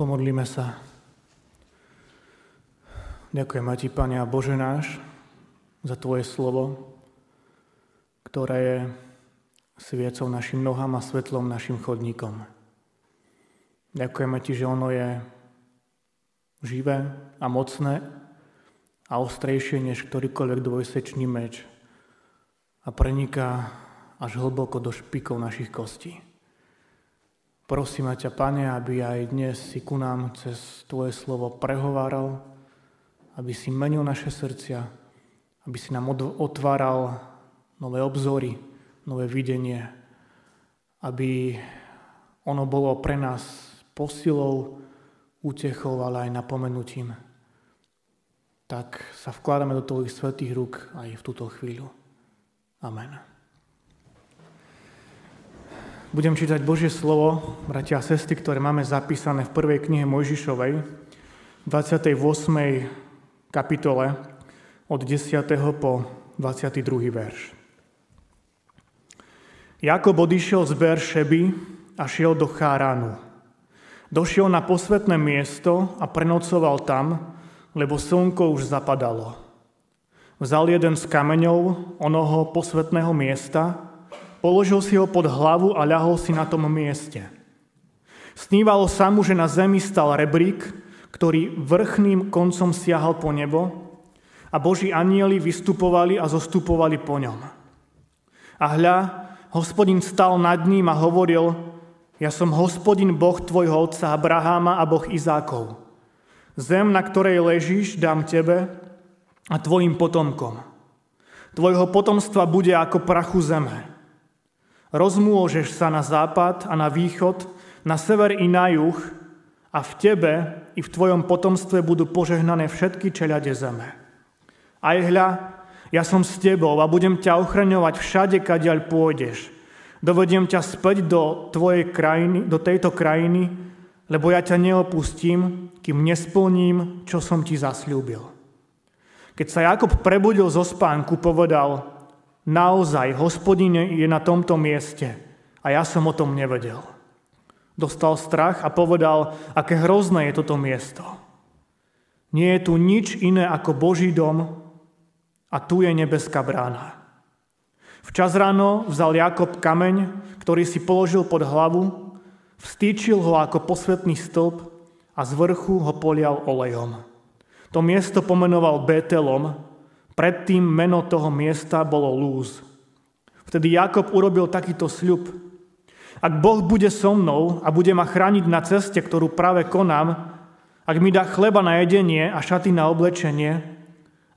Pomodlíme sa. Ďakujem Ti, Pane a Bože náš, za Tvoje slovo, ktoré je sviecou našim nohám a svetlom našim chodníkom. Ďakujeme Ti, že ono je živé a mocné a ostrejšie než ktorýkoľvek dvojsečný meč a preniká až hlboko do špikov našich kostí. Prosím ťa, Pane, aby aj dnes si ku nám cez Tvoje slovo prehováral, aby si menil naše srdcia, aby si nám otváral nové obzory, nové videnie, aby ono bolo pre nás posilou, útechou, ale aj napomenutím. Tak sa vkladáme do Tvojich svetých rúk aj v túto chvíľu. Amen. Budem čítať Božie slovo, bratia a sestry, ktoré máme zapísané v prvej knihe Mojžišovej, 28. kapitole, od 10. po 22. verš. Jakob odišiel z Beršeby a šiel do Cháránu. Došiel na posvetné miesto a prenocoval tam, lebo slnko už zapadalo. Vzal jeden z kameňov onoho posvetného miesta Položil si ho pod hlavu a ľahol si na tom mieste. Snívalo sa mu, že na zemi stal rebrík, ktorý vrchným koncom siahal po nebo a Boží anieli vystupovali a zostupovali po ňom. A hľa, hospodin stal nad ním a hovoril, ja som hospodin Boh tvojho otca Abraháma a Boh Izákov. Zem, na ktorej ležíš, dám tebe a tvojim potomkom. Tvojho potomstva bude ako prachu zeme Rozmôžeš sa na západ a na východ, na sever i na juh a v tebe i v tvojom potomstve budú požehnané všetky čeľade zeme. Aj hľa, ja som s tebou a budem ťa ochraňovať všade, kadiaľ pôjdeš. Dovediem ťa späť do, tvojej krajiny, do tejto krajiny, lebo ja ťa neopustím, kým nesplním, čo som ti zasľúbil. Keď sa Jakob prebudil zo spánku, povedal, Naozaj, hospodin je na tomto mieste a ja som o tom nevedel. Dostal strach a povedal, aké hrozné je toto miesto. Nie je tu nič iné ako Boží dom a tu je nebeská brána. Včas ráno vzal Jakob kameň, ktorý si položil pod hlavu, vstýčil ho ako posvetný stĺp a z vrchu ho polial olejom. To miesto pomenoval Betelom, Predtým meno toho miesta bolo Lúz. Vtedy Jakob urobil takýto sľub. Ak Boh bude so mnou a bude ma chrániť na ceste, ktorú práve konám, ak mi dá chleba na jedenie a šaty na oblečenie,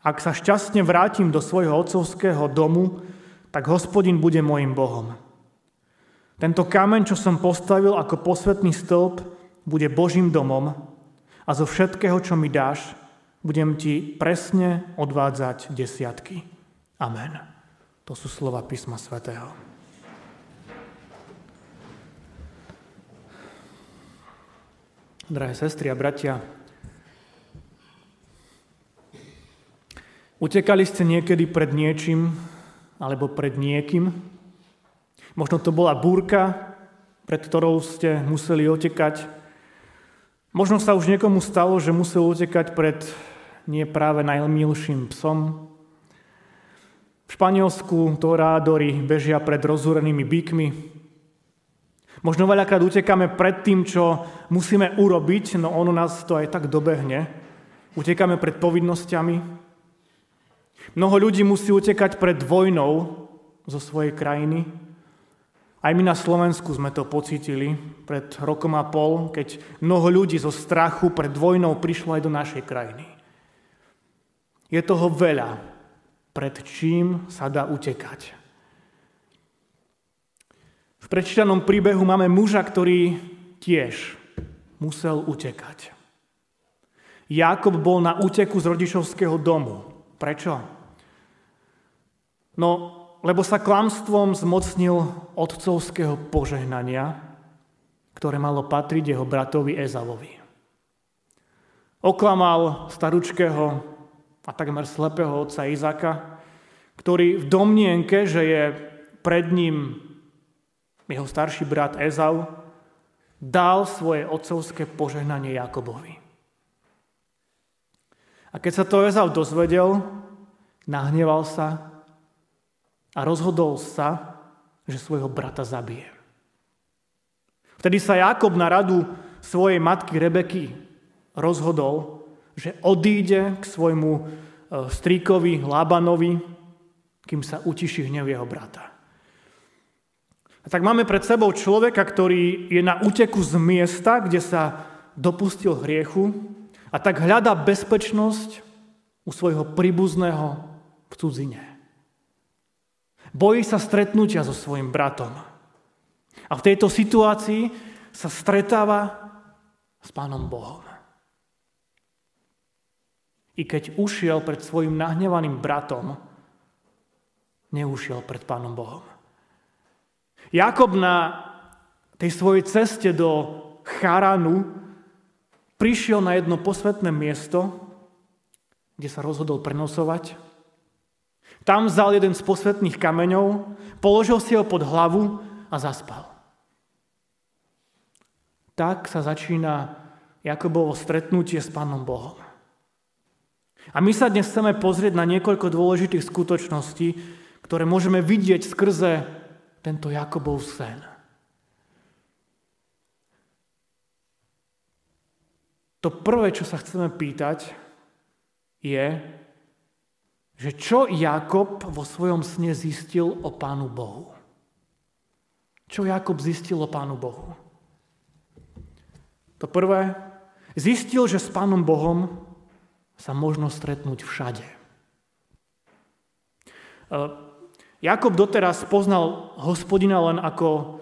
ak sa šťastne vrátim do svojho otcovského domu, tak hospodin bude môjim Bohom. Tento kameň, čo som postavil ako posvetný stĺp, bude Božím domom a zo všetkého, čo mi dáš, budem ti presne odvádzať desiatky. Amen. To sú slova písma svätého. Drahé sestry a bratia, utekali ste niekedy pred niečím alebo pred niekým? Možno to bola búrka, pred ktorou ste museli utekať. Možno sa už niekomu stalo, že musel utekať pred nie práve najmilším psom. V Španielsku torádory bežia pred rozúrenými bykmi. Možno veľakrát utekáme pred tým, čo musíme urobiť, no ono nás to aj tak dobehne. Utekáme pred povinnosťami. Mnoho ľudí musí utekať pred vojnou zo svojej krajiny. Aj my na Slovensku sme to pocítili pred rokom a pol, keď mnoho ľudí zo strachu pred vojnou prišlo aj do našej krajiny. Je toho veľa, pred čím sa dá utekať. V prečítanom príbehu máme muža, ktorý tiež musel utekať. Jakob bol na úteku z rodičovského domu. Prečo? No, lebo sa klamstvom zmocnil otcovského požehnania, ktoré malo patriť jeho bratovi Ezavovi. Oklamal staručkého a takmer slepého otca Izaka, ktorý v domnienke, že je pred ním jeho starší brat Ezau, dal svoje otcovské požehnanie Jakobovi. A keď sa to Ezau dozvedel, nahneval sa a rozhodol sa, že svojho brata zabije. Vtedy sa Jakob na radu svojej matky Rebeky rozhodol, že odíde k svojmu e, stríkovi Lábanovi, kým sa utiší hnev jeho brata. A tak máme pred sebou človeka, ktorý je na úteku z miesta, kde sa dopustil hriechu a tak hľadá bezpečnosť u svojho príbuzného v cudzine. Bojí sa stretnutia so svojim bratom. A v tejto situácii sa stretáva s Pánom Bohom. I keď ušiel pred svojim nahnevaným bratom, neušiel pred Pánom Bohom. Jakob na tej svojej ceste do Charanu prišiel na jedno posvetné miesto, kde sa rozhodol prenosovať. Tam vzal jeden z posvetných kameňov, položil si ho pod hlavu a zaspal. Tak sa začína Jakobovo stretnutie s Pánom Bohom. A my sa dnes chceme pozrieť na niekoľko dôležitých skutočností, ktoré môžeme vidieť skrze tento Jakobov sen. To prvé, čo sa chceme pýtať, je, že čo Jakob vo svojom sne zistil o Pánu Bohu. Čo Jakob zistil o Pánu Bohu? To prvé, zistil, že s Pánom Bohom sa možno stretnúť všade. E, Jakob doteraz poznal hospodina len ako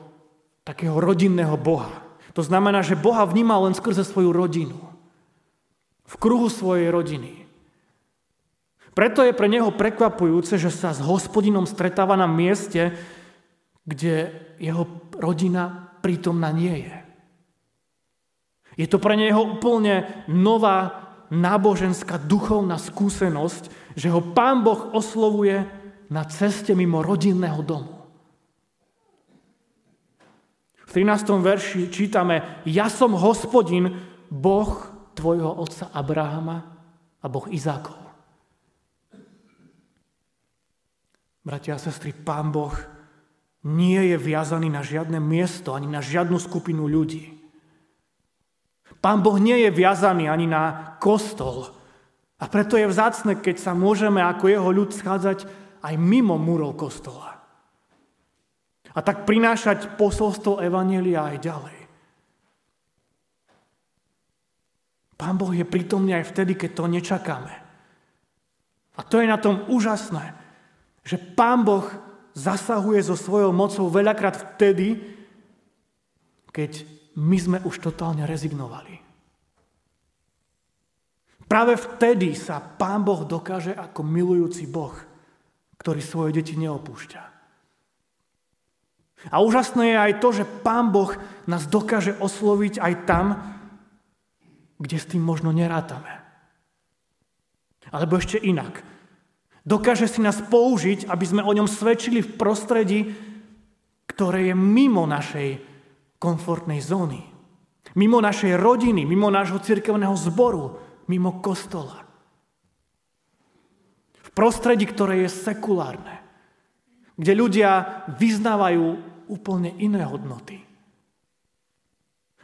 takého rodinného boha. To znamená, že Boha vnímal len skrze svoju rodinu. V kruhu svojej rodiny. Preto je pre neho prekvapujúce, že sa s hospodinom stretáva na mieste, kde jeho rodina prítomná nie je. Je to pre neho úplne nová náboženská duchovná skúsenosť, že ho Pán Boh oslovuje na ceste mimo rodinného domu. V 13. verši čítame, ja som hospodin, Boh tvojho otca Abrahama a Boh Izákov. Bratia a sestry, Pán Boh nie je viazaný na žiadne miesto ani na žiadnu skupinu ľudí. Pán Boh nie je viazaný ani na kostol. A preto je vzácne, keď sa môžeme ako jeho ľud schádzať aj mimo múrov kostola. A tak prinášať posolstvo Evanielia aj ďalej. Pán Boh je prítomný aj vtedy, keď to nečakáme. A to je na tom úžasné, že Pán Boh zasahuje so svojou mocou veľakrát vtedy, keď my sme už totálne rezignovali. Práve vtedy sa Pán Boh dokáže ako milujúci Boh, ktorý svoje deti neopúšťa. A úžasné je aj to, že Pán Boh nás dokáže osloviť aj tam, kde s tým možno nerátame. Alebo ešte inak. Dokáže si nás použiť, aby sme o ňom svedčili v prostredí, ktoré je mimo našej komfortnej zóny. Mimo našej rodiny, mimo nášho cirkevného zboru, mimo kostola. V prostredí, ktoré je sekulárne, kde ľudia vyznávajú úplne iné hodnoty.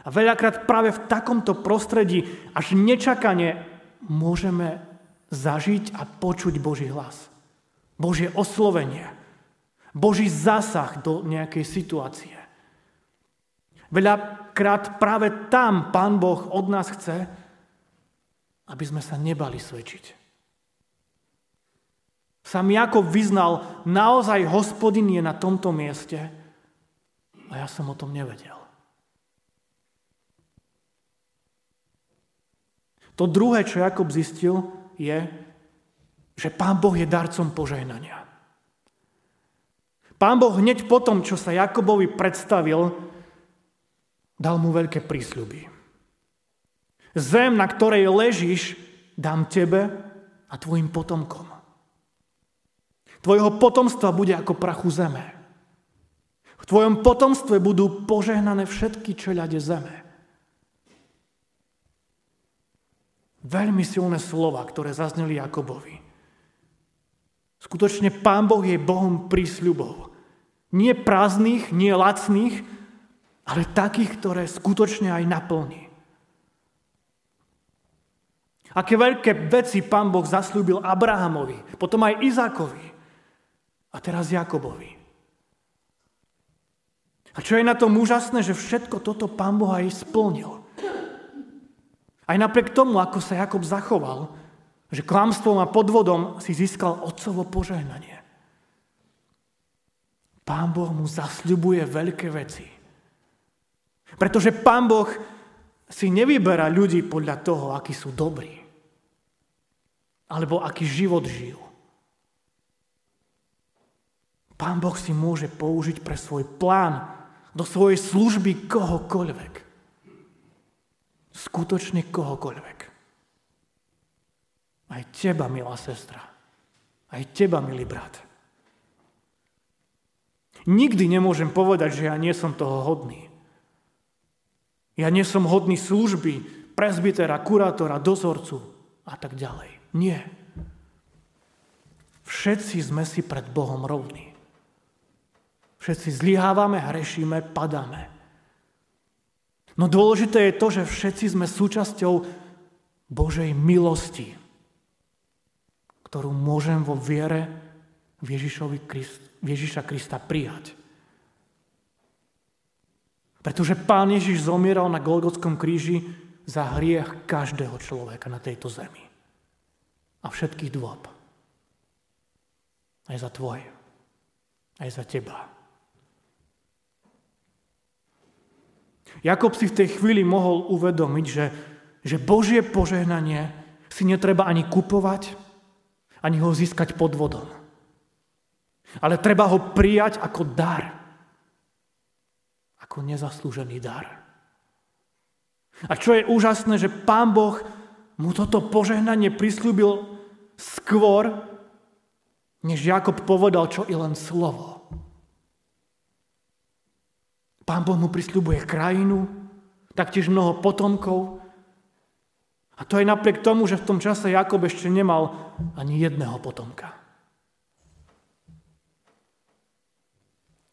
A veľakrát práve v takomto prostredí až nečakane môžeme zažiť a počuť Boží hlas. Božie oslovenie. Boží zásah do nejakej situácie. Veľakrát práve tam Pán Boh od nás chce, aby sme sa nebali svedčiť. Sam Jakob vyznal, naozaj hospodin je na tomto mieste a ja som o tom nevedel. To druhé, čo Jakob zistil, je, že Pán Boh je darcom požehnania. Pán Boh hneď po tom, čo sa Jakobovi predstavil, Dal mu veľké prísľuby. Zem, na ktorej ležíš, dám tebe a tvojim potomkom. Tvojho potomstva bude ako prachu zeme. tvojom potomstve budú požehnané všetky čeľade zeme. Veľmi silné slova, ktoré zazneli Jakobovi. Skutočne Pán Boh je Bohom prísľubov. Nie prázdnych, nie lacných, ale takých, ktoré skutočne aj naplní. Aké veľké veci Pán Boh zaslúbil Abrahamovi, potom aj Izákovi a teraz Jakobovi. A čo je na tom úžasné, že všetko toto Pán Boh aj splnil. Aj napriek tomu, ako sa Jakob zachoval, že klamstvom a podvodom si získal otcovo požehnanie. Pán Boh mu zasľubuje veľké veci. Pretože Pán Boh si nevyberá ľudí podľa toho, akí sú dobrí. Alebo aký život žijú. Pán Boh si môže použiť pre svoj plán do svojej služby kohokoľvek. Skutočne kohokoľvek. Aj teba, milá sestra. Aj teba, milý brat. Nikdy nemôžem povedať, že ja nie som toho hodný. Ja nie som hodný služby, prezbitera, kurátora, dozorcu a tak ďalej. Nie. Všetci sme si pred Bohom rovní. Všetci zlyhávame, hrešíme, padáme. No dôležité je to, že všetci sme súčasťou Božej milosti, ktorú môžem vo viere v, Ježišovi Christ, v Ježiša Krista prijať. Pretože Pán Ježiš zomieral na Golgotskom kríži za hriech každého človeka na tejto zemi. A všetkých dôb. Aj za tvoj. Aj za teba. Jakob si v tej chvíli mohol uvedomiť, že, že Božie požehnanie si netreba ani kupovať, ani ho získať podvodom. Ale treba ho prijať ako dar. Ako nezaslúžený dar. A čo je úžasné, že Pán Boh mu toto požehnanie prislúbil skôr, než Jakob povedal čo i len slovo. Pán Boh mu prisľubuje krajinu, taktiež mnoho potomkov. A to je napriek tomu, že v tom čase Jakob ešte nemal ani jedného potomka.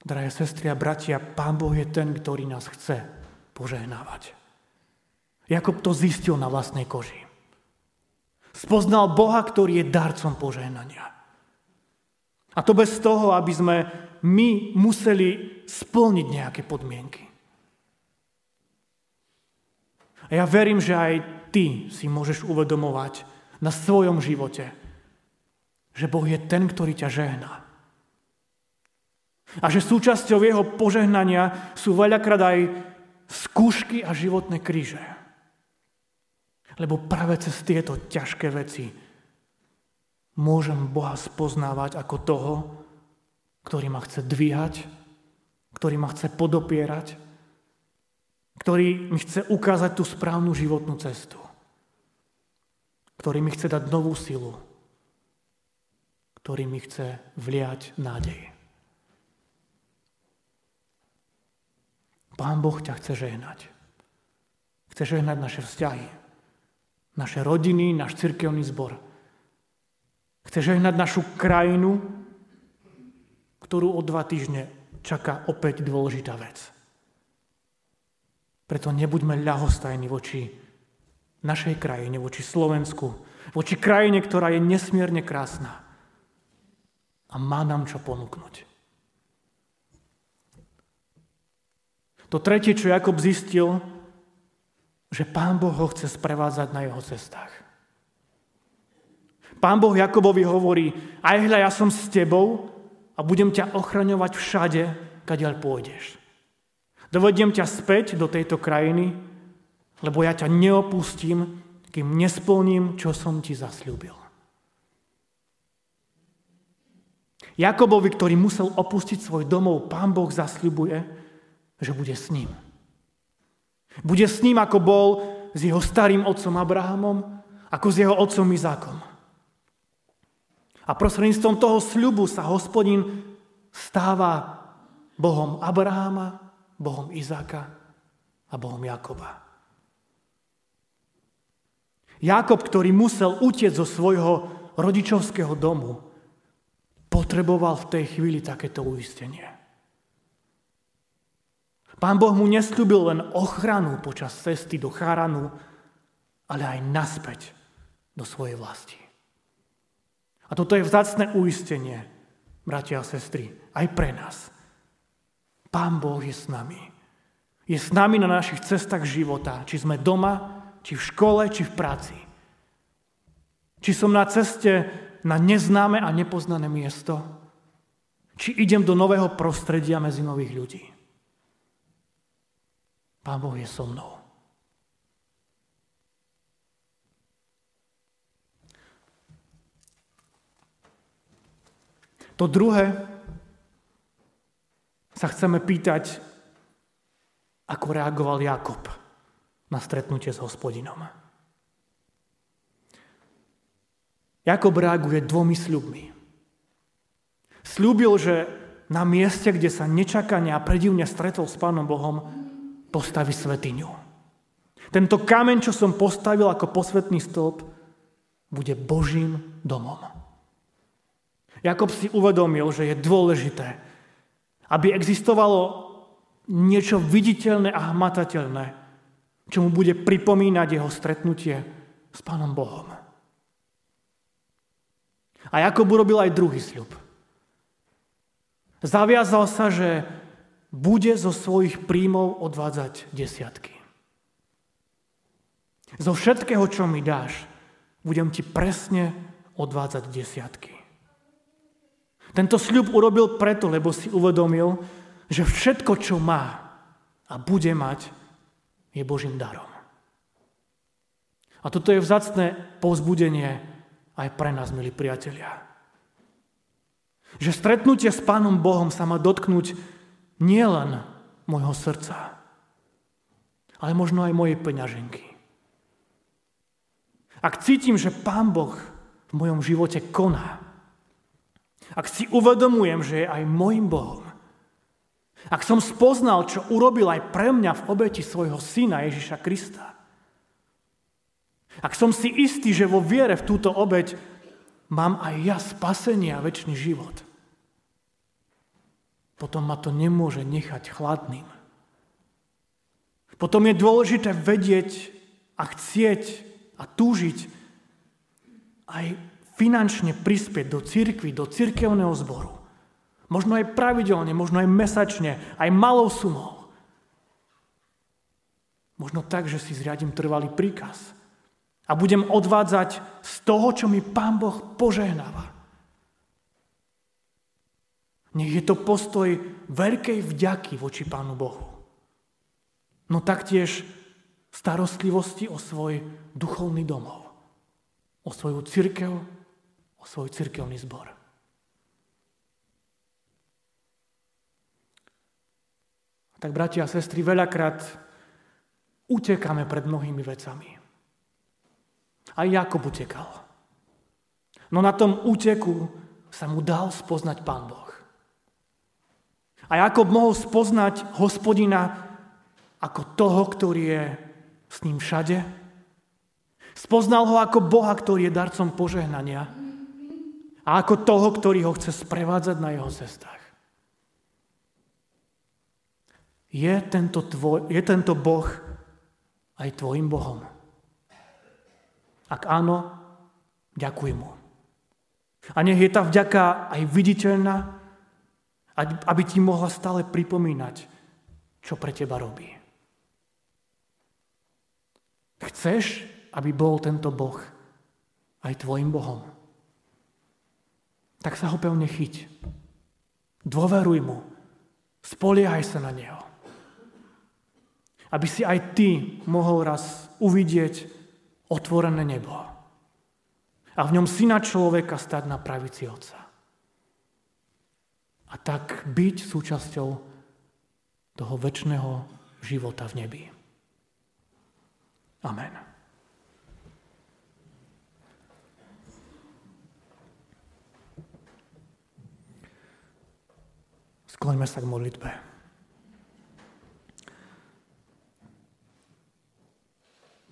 Drahé sestry a bratia, Pán Boh je ten, ktorý nás chce požehnávať. Jakob to zistil na vlastnej koži. Spoznal Boha, ktorý je darcom požehnania. A to bez toho, aby sme my museli splniť nejaké podmienky. A ja verím, že aj ty si môžeš uvedomovať na svojom živote, že Boh je ten, ktorý ťa žehná. A že súčasťou jeho požehnania sú veľakrát aj skúšky a životné kríže. Lebo práve cez tieto ťažké veci môžem Boha spoznávať ako toho, ktorý ma chce dvíhať, ktorý ma chce podopierať, ktorý mi chce ukázať tú správnu životnú cestu, ktorý mi chce dať novú silu, ktorý mi chce vliať nádej. Pán Boh ťa chce žehnať. Chce žehnať naše vzťahy, naše rodiny, náš cirkevný zbor. Chce žehnať našu krajinu, ktorú o dva týždne čaká opäť dôležitá vec. Preto nebuďme ľahostajní voči našej krajine, voči Slovensku, voči krajine, ktorá je nesmierne krásna a má nám čo ponúknuť. To tretie, čo Jakob zistil, že Pán Boh ho chce sprevádzať na jeho cestách. Pán Boh Jakobovi hovorí, aj hľa, ja som s tebou a budem ťa ochraňovať všade, kadiaľ pôjdeš. Dovediem ťa späť do tejto krajiny, lebo ja ťa neopustím, kým nesplním, čo som ti zasľúbil. Jakobovi, ktorý musel opustiť svoj domov, pán Boh zasľubuje, že bude s ním. Bude s ním, ako bol s jeho starým otcom Abrahamom, ako s jeho otcom Izákom. A prostredníctvom toho sľubu sa hospodin stáva Bohom Abraháma, Bohom Izáka a Bohom Jakoba. Jakob, ktorý musel utieť zo svojho rodičovského domu, potreboval v tej chvíli takéto uistenie. Pán Boh mu nestúbil len ochranu počas cesty do Charanu, ale aj naspäť do svojej vlasti. A toto je vzácne uistenie, bratia a sestry, aj pre nás. Pán Boh je s nami. Je s nami na našich cestách života, či sme doma, či v škole, či v práci. Či som na ceste na neznáme a nepoznané miesto, či idem do nového prostredia medzi nových ľudí. Pán Boh je so mnou. To druhé sa chceme pýtať, ako reagoval Jakob na stretnutie s hospodinom. Jakob reaguje dvomi sľubmi. Sľúbil, že na mieste, kde sa nečakane a predivne stretol s Pánom Bohom, postaví svetiňu. Tento kameň, čo som postavil ako posvetný stĺp, bude Božím domom. Jakob si uvedomil, že je dôležité, aby existovalo niečo viditeľné a hmatateľné, čo mu bude pripomínať jeho stretnutie s Pánom Bohom. A Jakob urobil aj druhý sľub. Zaviazal sa, že bude zo svojich príjmov odvádzať desiatky. Zo všetkého, čo mi dáš, budem ti presne odvádzať desiatky. Tento sľub urobil preto, lebo si uvedomil, že všetko, čo má a bude mať, je Božím darom. A toto je vzácne povzbudenie aj pre nás, milí priatelia. Že stretnutie s Pánom Bohom sa má dotknúť nielen môjho srdca, ale možno aj mojej peňaženky. Ak cítim, že Pán Boh v mojom živote koná, ak si uvedomujem, že je aj môjim Bohom, ak som spoznal, čo urobil aj pre mňa v obeti svojho syna Ježiša Krista, ak som si istý, že vo viere v túto obeť mám aj ja spasenie a väčší život, potom ma to nemôže nechať chladným. Potom je dôležité vedieť a chcieť a túžiť aj finančne prispieť do cirkvy, do cirkevného zboru. Možno aj pravidelne, možno aj mesačne, aj malou sumou. Možno tak, že si zriadím trvalý príkaz a budem odvádzať z toho, čo mi Pán Boh požehnáva. Nech je to postoj veľkej vďaky voči Pánu Bohu. No taktiež starostlivosti o svoj duchovný domov, o svoju církev, o svoj cirkevný zbor. Tak, bratia a sestry, veľakrát utekáme pred mnohými vecami. Aj Jakob utekal. No na tom úteku sa mu dal spoznať Pán Boh. A Jakob mohol spoznať hospodina ako toho, ktorý je s ním všade. Spoznal ho ako Boha, ktorý je darcom požehnania a ako toho, ktorý ho chce sprevádzať na jeho cestách. Je tento, tvoj, je tento Boh aj tvojim Bohom? Ak áno, ďakuj mu. A nech je tá vďaka aj viditeľná, aby ti mohla stále pripomínať, čo pre teba robí. Chceš, aby bol tento Boh aj tvojim Bohom? tak sa ho pevne chyť. Dôveruj mu. Spoliehaj sa na neho. Aby si aj ty mohol raz uvidieť otvorené nebo. A v ňom syna človeka stať na pravici Otca. A tak byť súčasťou toho väčšného života v nebi. Amen. Skloňme sa k modlitbe.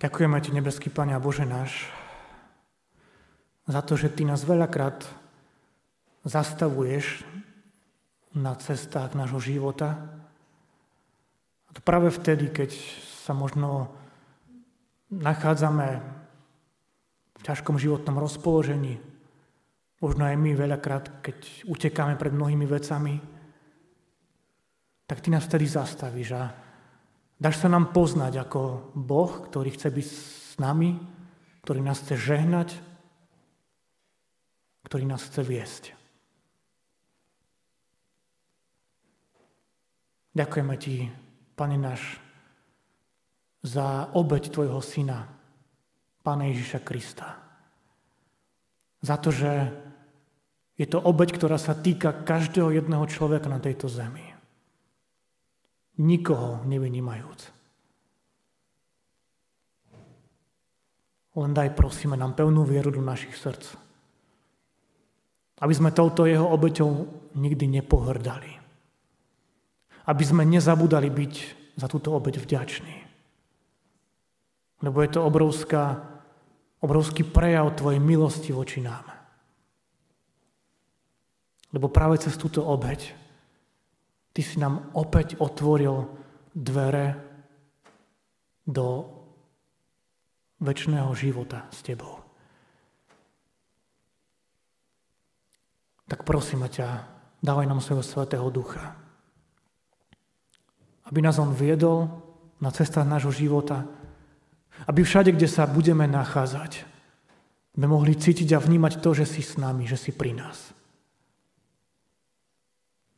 Ďakujeme Ti, nebeský Pane a Bože náš, za to, že Ty nás veľakrát zastavuješ na cestách nášho života. A to práve vtedy, keď sa možno nachádzame v ťažkom životnom rozpoložení, možno aj my veľakrát, keď utekáme pred mnohými vecami, tak Ty nás vtedy zastavíš a dáš sa nám poznať ako Boh, ktorý chce byť s nami, ktorý nás chce žehnať, ktorý nás chce viesť. Ďakujeme Ti, Pane náš, za obeď Tvojho Syna, Pána Ježiša Krista. Za to, že je to obeď, ktorá sa týka každého jedného človeka na tejto zemi. Nikoho nevynímajúc. Len daj, prosíme, nám pevnú vieru do našich srdc. Aby sme touto jeho obeťou nikdy nepohrdali. Aby sme nezabudali byť za túto obeť vďační. Lebo je to obrovská, obrovský prejav Tvojej milosti voči nám. Lebo práve cez túto obeť Ty si nám opäť otvoril dvere do väčšného života s Tebou. Tak prosím ťa, dávaj nám svojho svetého ducha, aby nás on viedol na cestách nášho života, aby všade, kde sa budeme nachádzať, sme mohli cítiť a vnímať to, že si s nami, že si pri nás.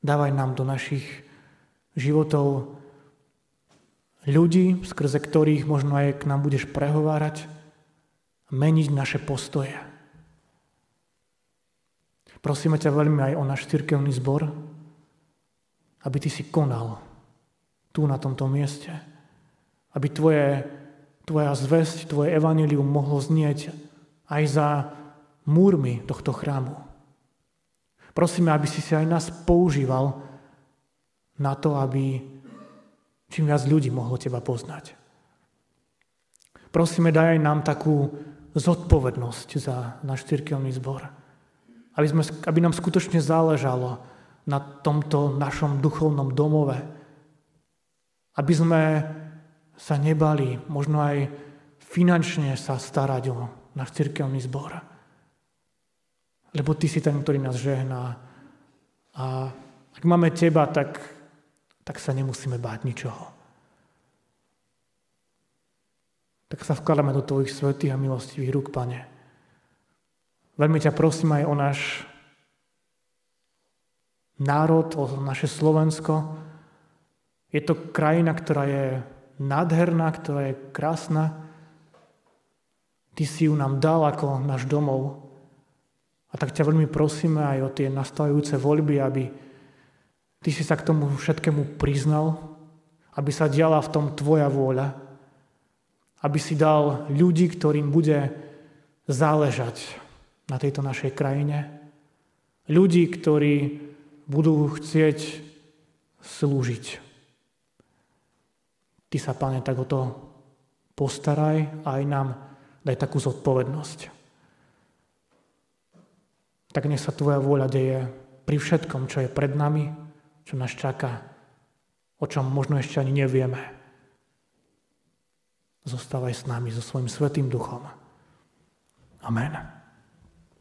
Dávaj nám do našich životov ľudí, skrze ktorých možno aj k nám budeš prehovárať meniť naše postoje. Prosíme ťa veľmi aj o náš cirkevný zbor, aby ty si konal tu na tomto mieste. Aby tvoje tvoja zväzť, tvoje evanilium mohlo znieť aj za múrmi tohto chrámu. Prosíme, aby si si aj nás používal na to, aby čím viac ľudí mohlo teba poznať. Prosíme, daj aj nám takú zodpovednosť za náš cirkevný zbor. Aby, sme, aby nám skutočne záležalo na tomto našom duchovnom domove. Aby sme sa nebali možno aj finančne sa starať o náš cirkevný zbor. Lebo ty si ten, ktorý nás žehná. A ak máme teba, tak, tak sa nemusíme báť ničoho. Tak sa vkladáme do tvojich svetých a milostivých rúk, Pane. Veľmi ťa prosím aj o náš národ, o naše Slovensko. Je to krajina, ktorá je nádherná, ktorá je krásna. Ty si ju nám dal ako náš domov. A tak ťa veľmi prosíme aj o tie nastavujúce voľby, aby ty si sa k tomu všetkému priznal, aby sa diala v tom tvoja vôľa, aby si dal ľudí, ktorým bude záležať na tejto našej krajine. Ľudí, ktorí budú chcieť slúžiť Ty sa, Pane, tak o to postaraj a aj nám daj takú zodpovednosť. Tak nech sa Tvoja vôľa deje pri všetkom, čo je pred nami, čo nás čaká, o čom možno ešte ani nevieme. Zostávaj s nami so svojím svetým duchom. Amen.